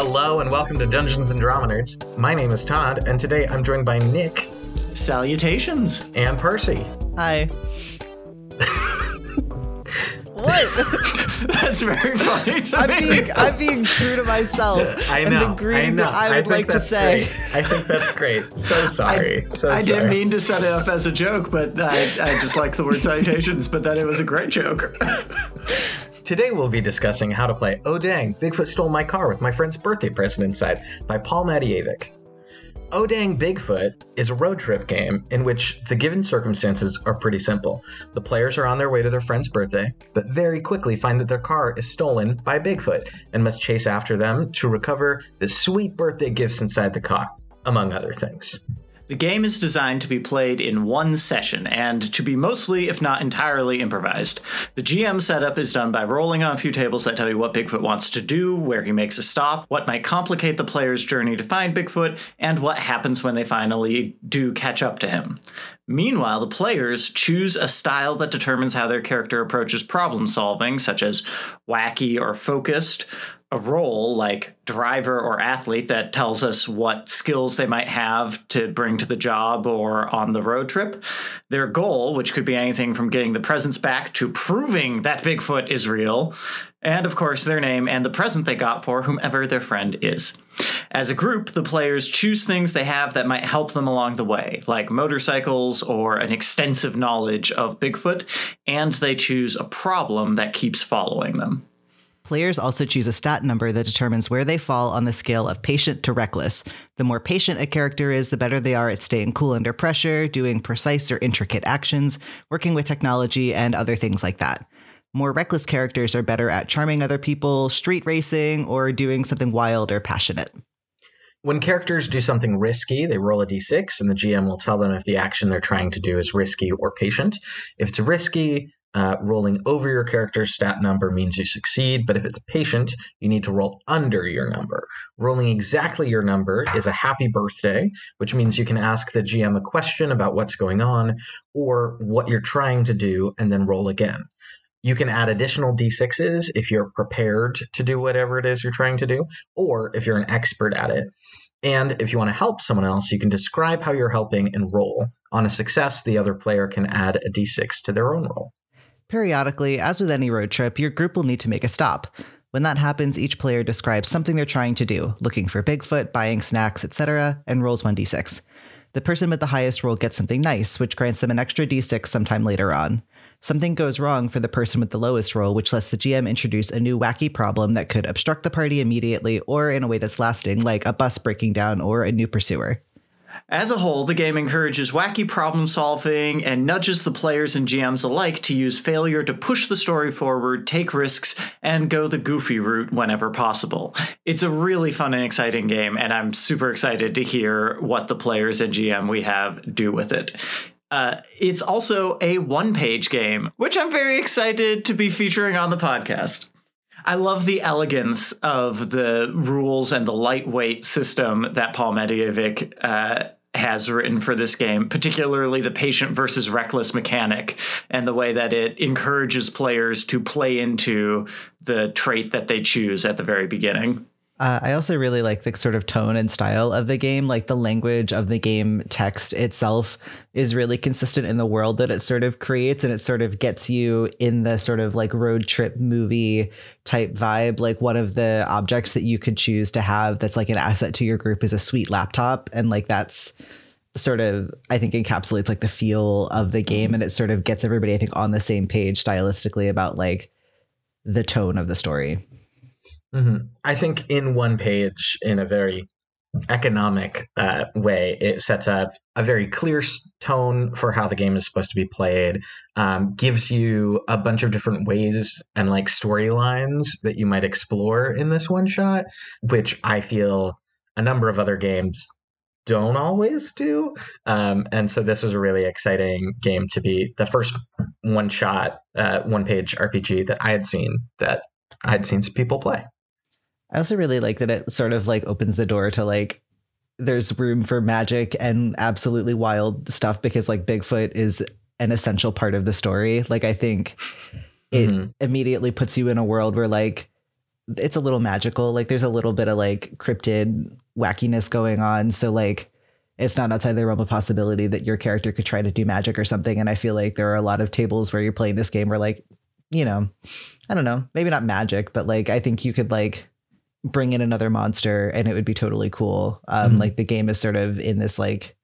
Hello and welcome to Dungeons and Drama Nerds. My name is Todd, and today I'm joined by Nick Salutations. and Percy. Hi. what? That's very funny. to I'm me. being I'm being true to myself. I and know. the greeting I know. that I would think like to say. great. I think that's great. So sorry. so I didn't mean to set it up as a joke, but I, I just like the word salutations, but then it was a great joke. Today we'll be discussing how to play Oh Dang, Bigfoot Stole My Car with My Friend's Birthday Present Inside by Paul Matijevich. Oh Dang Bigfoot is a road trip game in which the given circumstances are pretty simple. The players are on their way to their friend's birthday, but very quickly find that their car is stolen by Bigfoot and must chase after them to recover the sweet birthday gifts inside the car, among other things. The game is designed to be played in one session and to be mostly, if not entirely, improvised. The GM setup is done by rolling on a few tables that tell you what Bigfoot wants to do, where he makes a stop, what might complicate the player's journey to find Bigfoot, and what happens when they finally do catch up to him. Meanwhile, the players choose a style that determines how their character approaches problem solving, such as wacky or focused, a role like driver or athlete that tells us what skills they might have to bring to the job or on the road trip. Their goal, which could be anything from getting the presents back to proving that Bigfoot is real. And of course, their name and the present they got for whomever their friend is. As a group, the players choose things they have that might help them along the way, like motorcycles or an extensive knowledge of Bigfoot, and they choose a problem that keeps following them. Players also choose a stat number that determines where they fall on the scale of patient to reckless. The more patient a character is, the better they are at staying cool under pressure, doing precise or intricate actions, working with technology, and other things like that. More reckless characters are better at charming other people, street racing, or doing something wild or passionate. When characters do something risky, they roll a d6, and the GM will tell them if the action they're trying to do is risky or patient. If it's risky, uh, rolling over your character's stat number means you succeed, but if it's patient, you need to roll under your number. Rolling exactly your number is a happy birthday, which means you can ask the GM a question about what's going on or what you're trying to do, and then roll again. You can add additional d6s if you're prepared to do whatever it is you're trying to do, or if you're an expert at it. And if you want to help someone else, you can describe how you're helping and roll. On a success, the other player can add a d6 to their own roll. Periodically, as with any road trip, your group will need to make a stop. When that happens, each player describes something they're trying to do, looking for Bigfoot, buying snacks, etc., and rolls 1d6. The person with the highest roll gets something nice, which grants them an extra d6 sometime later on. Something goes wrong for the person with the lowest roll, which lets the GM introduce a new wacky problem that could obstruct the party immediately or in a way that's lasting, like a bus breaking down or a new pursuer. As a whole, the game encourages wacky problem solving and nudges the players and GMs alike to use failure to push the story forward, take risks, and go the goofy route whenever possible. It's a really fun and exciting game, and I'm super excited to hear what the players and GM we have do with it. Uh, it's also a one page game, which I'm very excited to be featuring on the podcast. I love the elegance of the rules and the lightweight system that Paul Matijevich uh, has written for this game, particularly the patient versus reckless mechanic and the way that it encourages players to play into the trait that they choose at the very beginning. Uh, I also really like the sort of tone and style of the game. Like the language of the game text itself is really consistent in the world that it sort of creates, and it sort of gets you in the sort of like road trip movie type vibe. Like one of the objects that you could choose to have that's like an asset to your group is a sweet laptop, and like that's sort of I think encapsulates like the feel of the game, and it sort of gets everybody I think on the same page stylistically about like the tone of the story. Hmm I think in one page, in a very economic uh, way, it sets up a very clear tone for how the game is supposed to be played, um, gives you a bunch of different ways and like storylines that you might explore in this one shot, which I feel a number of other games don't always do. Um, and so this was a really exciting game to be the first one shot, uh, one page RPG that I had seen that I had seen some people play. I also really like that it sort of like opens the door to like there's room for magic and absolutely wild stuff because like Bigfoot is an essential part of the story. Like I think it Mhm. immediately puts you in a world where like it's a little magical. Like there's a little bit of like cryptid wackiness going on. So like it's not outside the realm of possibility that your character could try to do magic or something. And I feel like there are a lot of tables where you're playing this game where like, you know, I don't know, maybe not magic, but like I think you could like bring in another monster and it would be totally cool. Um, Mhm. Like the game is sort of in this like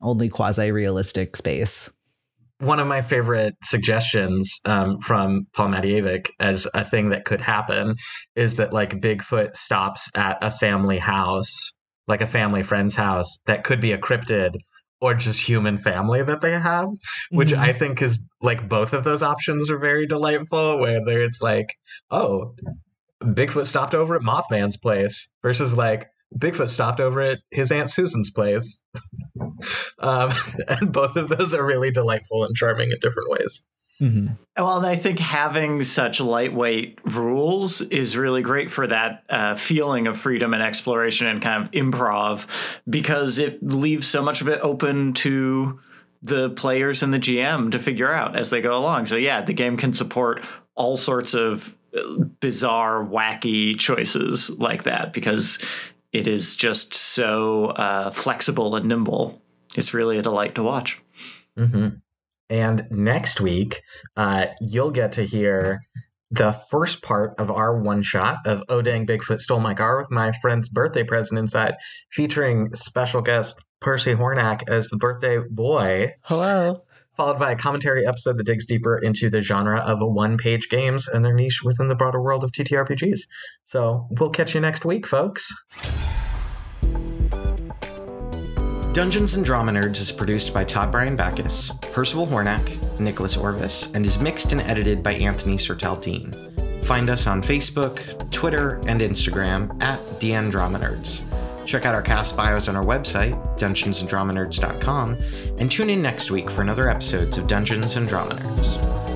only quasi realistic space. one of my favorite suggestions um, from Paul Matijevich as a thing that could happen is that like Bigfoot stops at a family house, like a family friend's house that could be a cryptid or just human family that they have, which Mhm. I think is like both of those options are very delightful. Whether it's like, oh, Bigfoot stopped over at Mothman's place versus like Bigfoot stopped over at his Aunt Susan's place. um, and both of those are really delightful and charming in different ways. Mhm. Well, and I think having such lightweight rules is really great for that uh, feeling of freedom and exploration and kind of improv because it leaves so much of it open to the players and the GM to figure out as they go along. So, yeah, the game can support all sorts of bizarre, wacky choices like that because it is just so uh, flexible and nimble. It's really a delight to watch. hmm And next week, uh, you'll get to hear the first part of our one shot of Oh Dang Bigfoot Stole My Car with my friend's birthday present inside, featuring special guest Percy Hornack as the birthday boy, Hello. Followed by a commentary episode that digs deeper into the genre of one page games and their niche within the broader world of TTRPGs. So we'll catch you next week, folks. Dungeons and Drama Nerds is produced by Todd Bryan Backus, Percival Hornack, Nicholas Orvis, and is mixed and edited by Anthony Sertel Dean. Find us on Facebook, Twitter, and Instagram at DN Drama Nerds. Check out our cast bios on our website, dungeonsanddramanerds.com, and tune in next week for another episode of Dungeons and Drama Nerds.